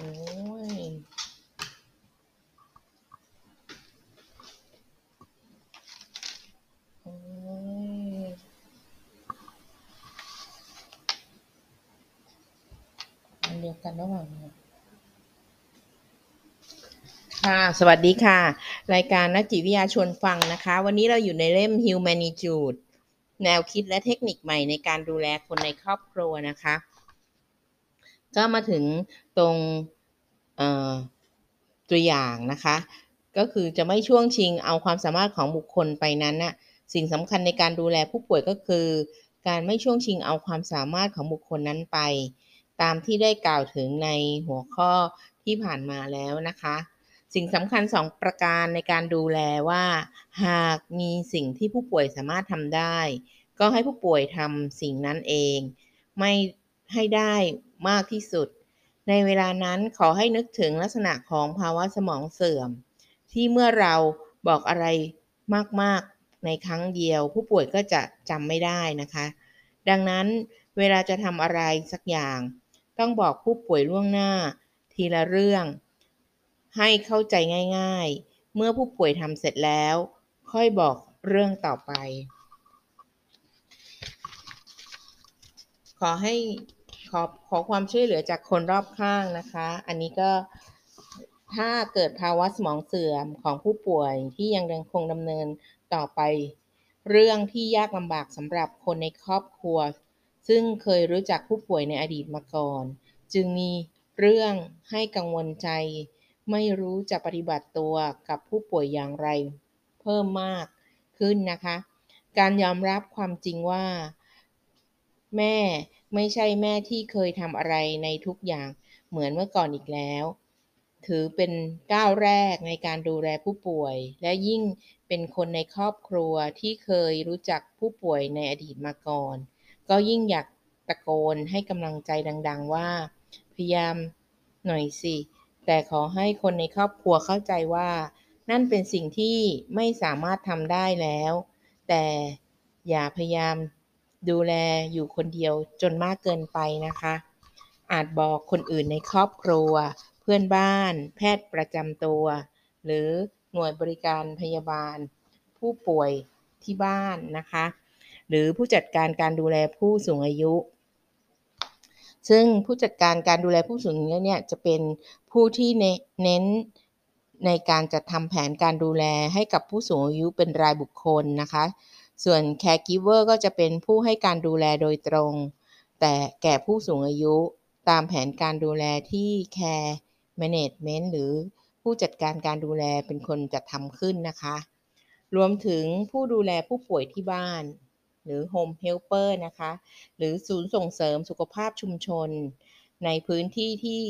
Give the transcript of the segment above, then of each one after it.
โอ้ยโอ้ยอันเดียวกันระหว่างนี่ยค่ะ สวัสดีค่ะ รายการนักจิตวิทยาชวนฟังนะคะ วันนี้เราอยู่ในเล่ม Humanitude แนวคิดและเทคนิคใหม่ในการดูแลคนในครอบครัวนะคะ ก็มาถึงตรงตัวอย่างนะคะ ก็คือจะไม่ช่วงชิงเอาความสามารถของบุคคลไปนั้นน่ะสิ่งสำคัญในการดูแลผู้ป่วยก็คือ การไม่ช่วงชิงเอาความสามารถของบุคคลนั้นไป ตามที่ได้กล่าวถึงในหัวข้อที่ผ่านมาแล้วนะคะ สิ่งสำคัญ 2 ประการในการดูแลว่า หากมีสิ่งที่ผู้ป่วยสามารถทำได้ ก็ให้ผู้ป่วยทำสิ่งนั้นเอง ไม่ ให้ได้มากที่สุด ในเวลานั้นขอให้นึกถึงลักษณะของภาวะสมองเสื่อม ที่เมื่อเราบอกอะไรมากๆในครั้งเดียว ผู้ป่วยก็จะจำไม่ได้นะคะ ดังนั้นเวลาจะทำอะไรสักอย่าง ต้องบอกผู้ป่วยล่วงหน้า ทีละเรื่อง ให้เข้าใจง่าย ๆ เมื่อผู้ป่วยทำเสร็จแล้ว ค่อยบอกเรื่องต่อไป ขอให้ ขอขอความช่วยเหลือจากคนรอบข้างนะคะ อันนี้ก็ถ้าเกิดภาวะสมองเสื่อมของผู้ป่วยที่ยังยังคงดำเนินต่อไป เรื่องที่ยากลำบากสำหรับคนในครอบครัว ซึ่งเคยรู้จักผู้ป่วยในอดีตมาก่อน จึงมีเรื่องให้กังวลใจ ไม่รู้จะปฏิบัติตัวกับผู้ป่วยอย่างไร เพิ่มมากขึ้นนะคะ การยอมรับความจริงว่า แม่ ไม่ใช่แม่ที่เคยทำอะไรในทุกอย่างเหมือนเมื่อก่อนอีกแล้ว ถือเป็นก้าวแรกในการดูแลผู้ป่วย และยิ่งเป็นคนในครอบครัวที่เคยรู้จักผู้ป่วยในอดีตมาก่อน ก็ยิ่งอยากตะโกนให้กำลังใจดัง ๆ ว่า พยายามหน่อยสิ แต่ขอให้คนในครอบครัวเข้าใจว่า นั่นเป็นสิ่งที่ไม่สามารถทำได้แล้ว แต่อย่าพยายาม ดูแลอยู่คนเดียวจนมากเกินไปนะคะ อาจบอกคนอื่นในครอบครัว เพื่อนบ้าน แพทย์ประจำตัว หรือหน่วยบริการพยาบาล ผู้ป่วยที่บ้านนะคะ หรือผู้จัดการการดูแลผู้สูงอายุ ซึ่งผู้จัดการการดูแลผู้สูงอายุเนี่ยจะเป็นผู้ที่เน้นในการจัดทำแผนการดูแลให้กับผู้สูงอายุเป็นรายบุคคลนะคะ ส่วน caregiver ก็จะเป็นผู้ให้การดูแลโดยตรง แต่แก่ผู้สูงอายุตามแผนการดูแลที่ care management หรือผู้จัดการการดูแลเป็นคนจัดทำขึ้นนะคะ รวมถึงผู้ดูแลผู้ป่วยที่บ้าน หรือ home helper นะคะ หรือศูนย์ส่งเสริมสุขภาพชุมชน ในพื้นที่ที่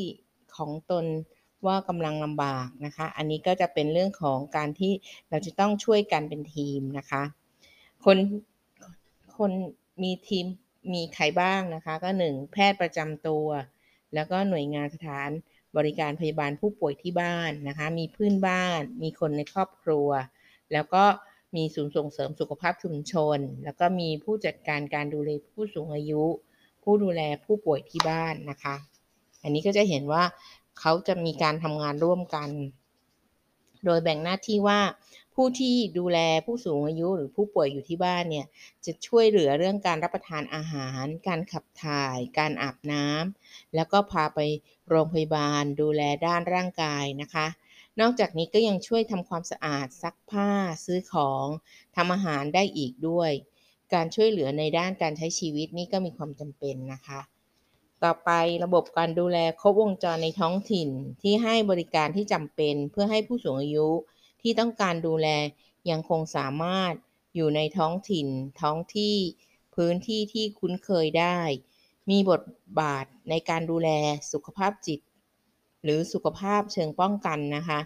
ของตนว่ากำลังลำบากนะคะ อันนี้ก็จะเป็นเรื่องของการที่เราจะต้องช่วยกันเป็นทีมนะคะ คนคนมีทีมมีใครบ้างนะคะ ก็1แพทย์ประจำตัว แล้วก็หน่วยงานสถานบริการพยาบาลผู้ป่วยที่บ้านนะคะ มีเพื่อนบ้าน มีคนในครอบครัว แล้วก็มีศูนย์ส่งเสริมสุขภาพชุมชน แล้วก็มีผู้จัดการการดูแลผู้สูงอายุ ผู้ดูแลผู้ป่วยที่บ้านนะคะ อันนี้ก็จะเห็นว่าเขาจะมีการทำงานร่วมกัน โดยแบ่งหน้าที่ว่า ผู้ที่ดูแลผู้สูงอายุหรือผู้ป่วยอยู่ที่บ้านเนี่ยจะช่วยเหลือเรื่องการรับประทานอาหาร การขับถ่าย การอาบน้ำแล้วก็พาไปโรงพยาบาล ดูแลด้านร่างกายนะคะ นอกจากนี้ก็ยังช่วยทำความสะอาดซักผ้า ซื้อของทำอาหารได้อีกด้วย การช่วยเหลือในด้านการใช้ชีวิตนี่ก็มีความจำเป็นนะคะต่อไประบบการดูแลครบวงจรในท้องถิ่นที่ให้บริการที่จำเป็นเพื่อให้ผู้สูงอายุ ที่ต้องการดูแลยังคงสามารถอยู่ในท้องถิ่น ท้องที่พื้นที่ที่คุ้นเคยได้ มีบทบาทในการดูแลสุขภาพจิต หรือสุขภาพเชิงป้องกันนะคะ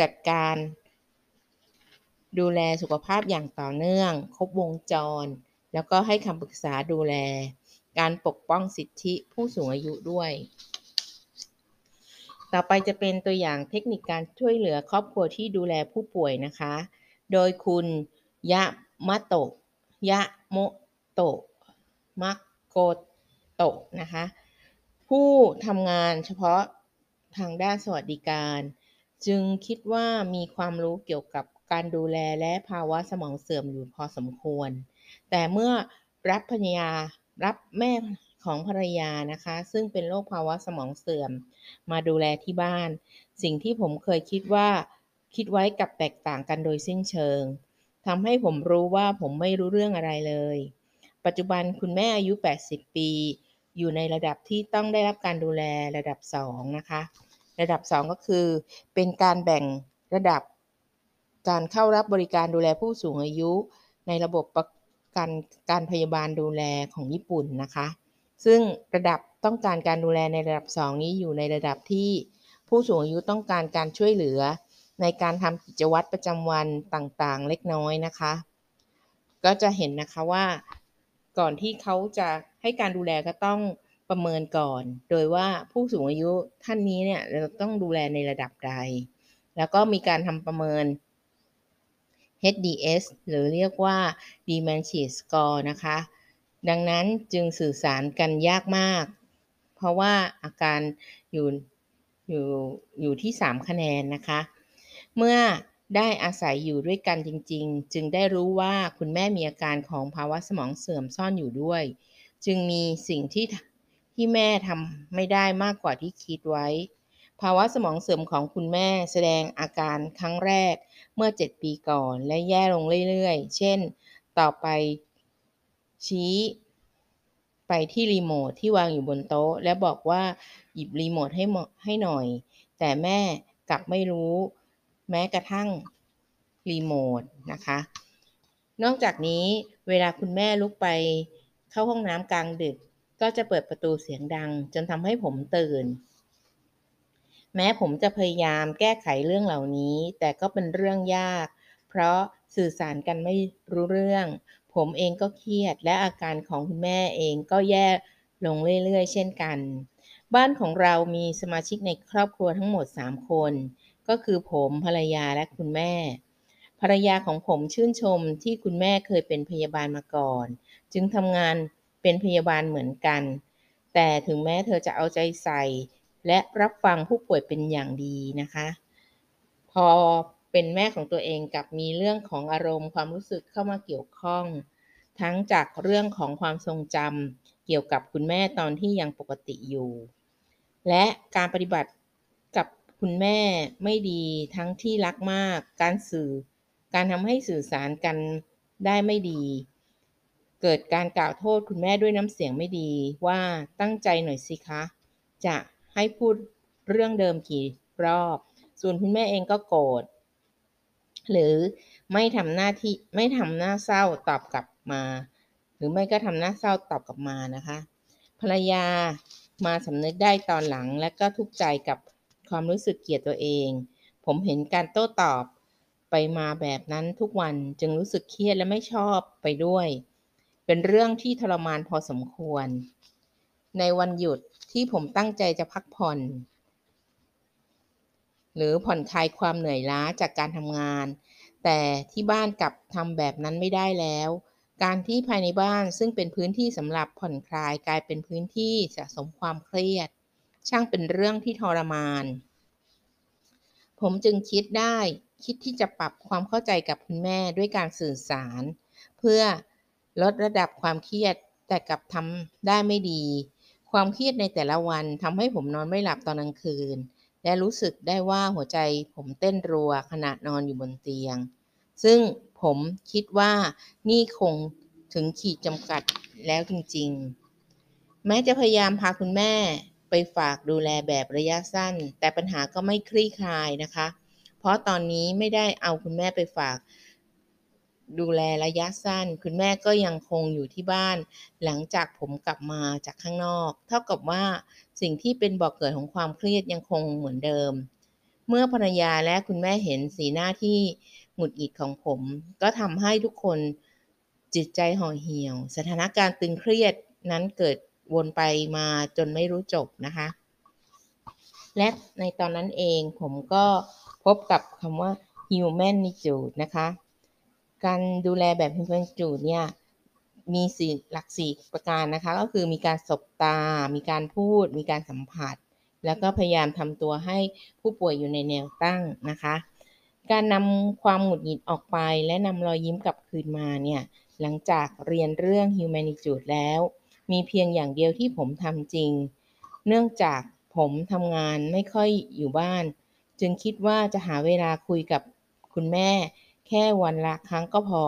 จัดการดูแลสุขภาพอย่างต่อเนื่อง ครบวงจร แล้วก็ให้คำปรึกษาดูแล การปกป้องสิทธิผู้สูงอายุด้วย ต่อไปจะเป็นตัวอย่างเทคนิคการช่วยเหลือครอบครัวที่ดูแลผู้ป่วยนะคะ โดยคุณยะมะโตะยะโมโตะมักโกโตะนะคะ ผู้ทำงานเฉพาะทางด้านสวัสดิการ จึงคิดว่ามีความรู้เกี่ยวกับการดูแลและภาวะสมองเสื่อมอยู่พอสมควร แต่เมื่อรับภรรยารับแม่ ของภรรยานะคะ ซึ่งเป็นโรคภาวะสมองเสื่อม มาดูแลที่บ้าน สิ่งที่ผมเคยคิดว่าคิดไว้กับแตกต่างกันโดยสิ้นเชิงทำให้ผมรู้ว่าผมไม่รู้เรื่องอะไรเลย ปัจจุบันคุณแม่อายุ 80 ปี อยู่ในระดับที่ต้องได้รับการดูแลระดับ 2 นะคะ ระดับ 2 ก็คือ เป็นการแบ่งระดับการเข้ารับบริการดูแลผู้สูงอายุ ในระบบประกันการพยาบาลดูแลของญี่ปุ่นนะคะ ซึ่งระดับต้องการการดูแลในระดับ 2 นี้อยู่ในระดับที่ผู้สูงอายุต้องการการช่วยเหลือ ในการทำกิจวัตรประจำวันต่างๆ เล็กน้อยนะคะ ก็จะเห็นนะคะว่าก่อนที่เขาจะให้การดูแลก็ต้องประเมินก่อน โดยว่าผู้สูงอายุท่านนี้เนี่ยเราต้องดูแลในระดับใด แล้วก็มีการทำประเมิน HDS หรือเรียกว่า Dementia Score นะคะ ดังนั้นจึงสื่อสารกันยากมาก เพราะว่าอาการอยู่อยู่อยู่ที่ 3 คะแนนนะคะ เมื่อได้อาศัยอยู่ด้วยกันจริง ๆ จึงได้รู้ว่าคุณแม่มีอาการของภาวะสมองเสื่อมซ่อนอยู่ด้วย จึงมีสิ่งที่ที่แม่ทำไม่ได้มากกว่าที่คิดไว้ ภาวะสมองเสื่อมของคุณแม่แสดงอาการครั้งแรกเมื่อ 7 ปีก่อนและแย่ลงเรื่อยๆ เช่น ต่อไป ชี้ไปที่รีโมทที่วางอยู่บนโต๊ะ และบอกว่าหยิบรีโมทให้ให้หน่อย แต่แม่กลับไม่รู้แม้กระทั่งรีโมทนะคะ นอกจากนี้เวลาคุณแม่ลุกไปเข้าห้องน้ำกลางดึก ก็จะเปิดประตูเสียงดัง จนทำให้ผมตื่น แม้ผมจะพยายามแก้ไขเรื่องเหล่านี้ แต่ก็เป็นเรื่องยาก เพราะสื่อสารกันไม่รู้เรื่อง ผมเองก็เครียด และอาการของคุณแม่เองก็แย่ลงเรื่อยๆ เช่นกัน บ้านของเรามีสมาชิกในครอบครัวทั้งหมด 3 คน ก็คือผมภรรยาและคุณแม่ ภรรยาของผมชื่นชมที่คุณแม่เคยเป็นพยาบาลมาก่อน จึงทำงานเป็นพยาบาลเหมือนกัน แต่ถึงแม้เธอจะเอาใจใส่ และรับฟังผู้ป่วยเป็นอย่างดีนะคะ พอ เป็นแม่ของตัวเองกับมีเรื่องของอารมณ์ความรู้สึกเข้ามาเกี่ยวข้อง ทั้งจากเรื่องของความทรงจำเกี่ยวกับคุณแม่ตอนที่ยังปกติอยู่ และการปฏิบัติกับคุณแม่ไม่ดีทั้งที่รักมาก การสื่อ การทำให้สื่อสารกันได้ไม่ดี เกิดการกล่าวโทษคุณแม่ด้วยน้ำเสียงไม่ดีว่าตั้งใจหน่อยสิคะ จะให้พูดเรื่องเดิมกี่รอบ ส่วนคุณแม่เองก็โกรธ หรือไม่ทำหน้าที่ไม่ทำหน้าเศร้าตอบกลับมา หรือไม่ก็ทำหน้าเศร้าตอบกลับมานะคะ ภรรยามาสำนึกได้ตอนหลังและก็ทุกข์ใจกับความรู้สึกเกลียดตัวเอง ผมเห็นการโต้ตอบไปมาแบบนั้นทุกวันจึงรู้สึกเครียดและไม่ชอบไปด้วย เป็นเรื่องที่ทรมานพอสมควร ในวันหยุดที่ผมตั้งใจจะพักผ่อน หรือผ่อนคลายความเหนื่อยล้าจากการทำงาน แต่ที่บ้านกลับทำแบบนั้นไม่ได้แล้ว การที่ภายในบ้านซึ่งเป็นพื้นที่สำหรับผ่อนคลายกลายเป็นพื้นที่สะสมความเครียด ช่างเป็นเรื่องที่ทรมาน ผมจึงคิดได้คิดที่จะปรับความเข้าใจกับคุณแม่ด้วยการสื่อสาร เพื่อลดระดับความเครียดแต่กลับทำได้ไม่ดี ความเครียดในแต่ละวันทำให้ผมนอนไม่หลับตอนกลางคืน และรู้สึกได้ว่าหัวใจผมเต้นรัวขณะนอนอยู่บนเตียง ซึ่งผมคิดว่านี่คงถึงขีดจำกัดแล้วจริงๆ แม้จะพยายามพาคุณแม่ไปฝากดูแลแบบระยะสั้น แต่ปัญหาก็ไม่คลี่คลายนะคะ เพราะตอนนี้ไม่ได้เอาคุณแม่ไปฝาก ดูแลระยะสั้น คุณแม่ก็ยังคงอยู่ที่บ้าน หลังจากผมกลับมาจากข้างนอก เท่ากับว่าสิ่งที่เป็นบอกเกิดของความเครียดยังคงเหมือนเดิม เมื่อภรรยาและคุณแม่เห็นสีหน้าที่หงุดหงิดของผม ก็ทำให้ทุกคนจิตใจห่อเหี่ยว สถานการณ์ตึงเครียดนั้นเกิดวนไปมาจนไม่รู้จบนะคะ และในตอนนั้นเองผมก็พบกับคำว่า humanitude นะคะ การดูแลแบบ humanitude เนี่ยมีสี่หลักสี่ประการนะคะ ก็คือมีการสบตา มีการพูด มีการสัมผัส แล้วก็พยายามทำตัวให้ผู้ป่วยอยู่ในแนวตั้งนะคะ การนำความหงุดหงิดออกไป และนำรอยยิ้มกลับคืนมาเนี่ยหลังจากเรียนเรื่อง Humanitude แล้ว มีเพียงอย่างเดียวที่ผมทำจริง เนื่องจากผมทำงานไม่ค่อยอยู่บ้าน จึงคิดว่าจะหาเวลาคุยกับคุณแม่ แค่วันละครั้งก็พอ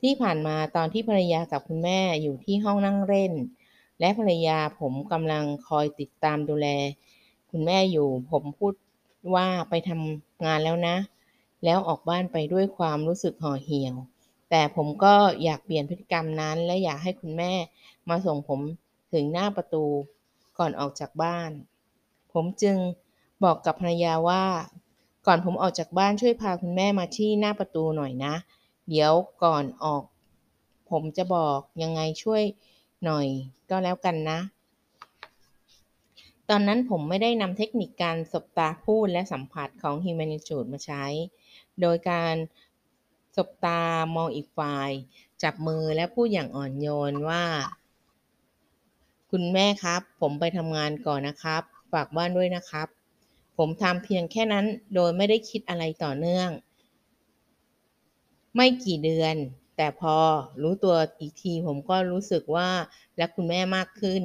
ที่ผ่านมาตอนที่ภรรยากับคุณแม่อยู่ที่ห้องนั่งเล่น และภรรยาผมกำลังคอยติดตามดูแล คุณแม่อยู่ผมพูดว่าไปทำงานแล้วนะ แล้วออกบ้านไปด้วยความรู้สึกห่อเหี่ยว แต่ผมก็อยากเปลี่ยนพฤติกรรมนั้น และอยากให้คุณแม่มาส่งผมถึงหน้าประตูก่อนออกจากบ้าน ผมจึงบอกกับภรรยาว่า ก่อนผมออกจากบ้านช่วยพาคุณแม่มาที่หน้าประตูหน่อยนะ เดี๋ยวก่อนออก ผมจะบอกยังไงช่วยหน่อยก็แล้วกันนะ ตอนนั้นผมไม่ได้นำเทคนิคการสบตาพูดและสัมผัสของ Humanitude มาใช้ โดยการสบตามองอีกฝ่าย จับมือและพูดอย่างอ่อนโยนว่า คุณแม่ครับ ผมไปทำงานก่อนนะครับ ฝากบ้านด้วยนะครับ ผมทำเพียงแค่นั้นโดยไม่ได้คิดอะไรต่อเนื่อง ไม่กี่เดือน แต่พอรู้ตัวอีกทีผมก็รู้สึกว่ารักคุณแม่มากขึ้น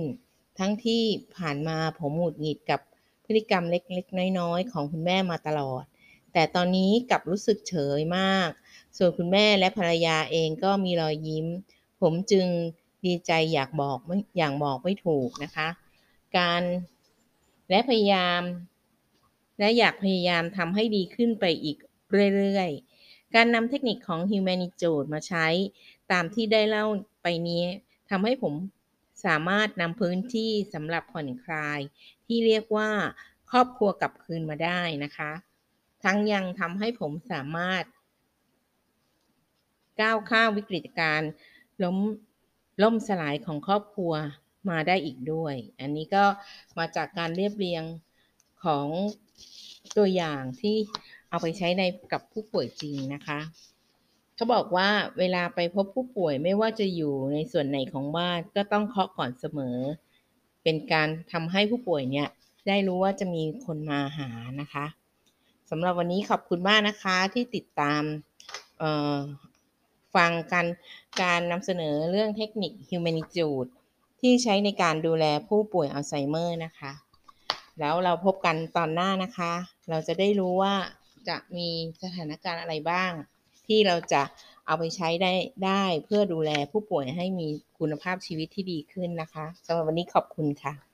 ทั้งที่ผ่านมาผมหงุดหงิดกับพฤติกรรมเล็กๆ น้อยๆ ของคุณแม่มาตลอด แต่ตอนนี้กลับรู้สึกเฉยมาก ส่วนคุณแม่และภรรยาเองก็มีรอยยิ้ม ผมจึงดีใจอยากบอกอย่างบอกไม่ถูกนะคะ การและพยายาม และอยากพยายามทำให้ดีขึ้นไปอีกเรื่อยๆ การนำเทคนิคของ Humanitude มาใช้ ตามที่ได้เล่าไปนี้ทำให้ผมสามารถนำพื้นที่สำหรับผ่อนคลาย ที่เรียกว่าครอบครัวกลับคืนมาได้นะคะ ทั้งยังทำให้ผมสามารถ ก้าวข้ามวิกฤตการณ์ล้มล่มสลายของครอบครัวมาได้อีกด้วย อันนี้ก็มาจากการเรียบเรียงของ ตัวอย่างที่เอาไปใช้ในกับผู้ป่วยจริงนะคะเขาบอกว่าเวลาไปพบผู้ป่วยไม่ว่าจะอยู่ในส่วนไหนของบ้านก็ต้องเคาะก่อนเสมอ เป็นการทำให้ผู้ป่วยเนี่ยได้รู้ว่าจะมีคนมาหานะคะสำหรับวันนี้ขอบคุณมากนะคะที่ติดตามฟังกันการนำเสนอเรื่องเทคนิค Humanitude ที่ใช้ในการดูแลผู้ป่วยอัลไซเมอร์นะคะ แล้วเราพบกันตอนหน้านะคะ เราจะได้รู้ว่าจะมีสถานการณ์อะไรบ้าง ที่เราจะเอาไปใช้ได้ได้เพื่อดูแลผู้ป่วยให้มีคุณภาพชีวิตที่ดีขึ้นนะคะสำหรับวันนี้ขอบคุณค่ะ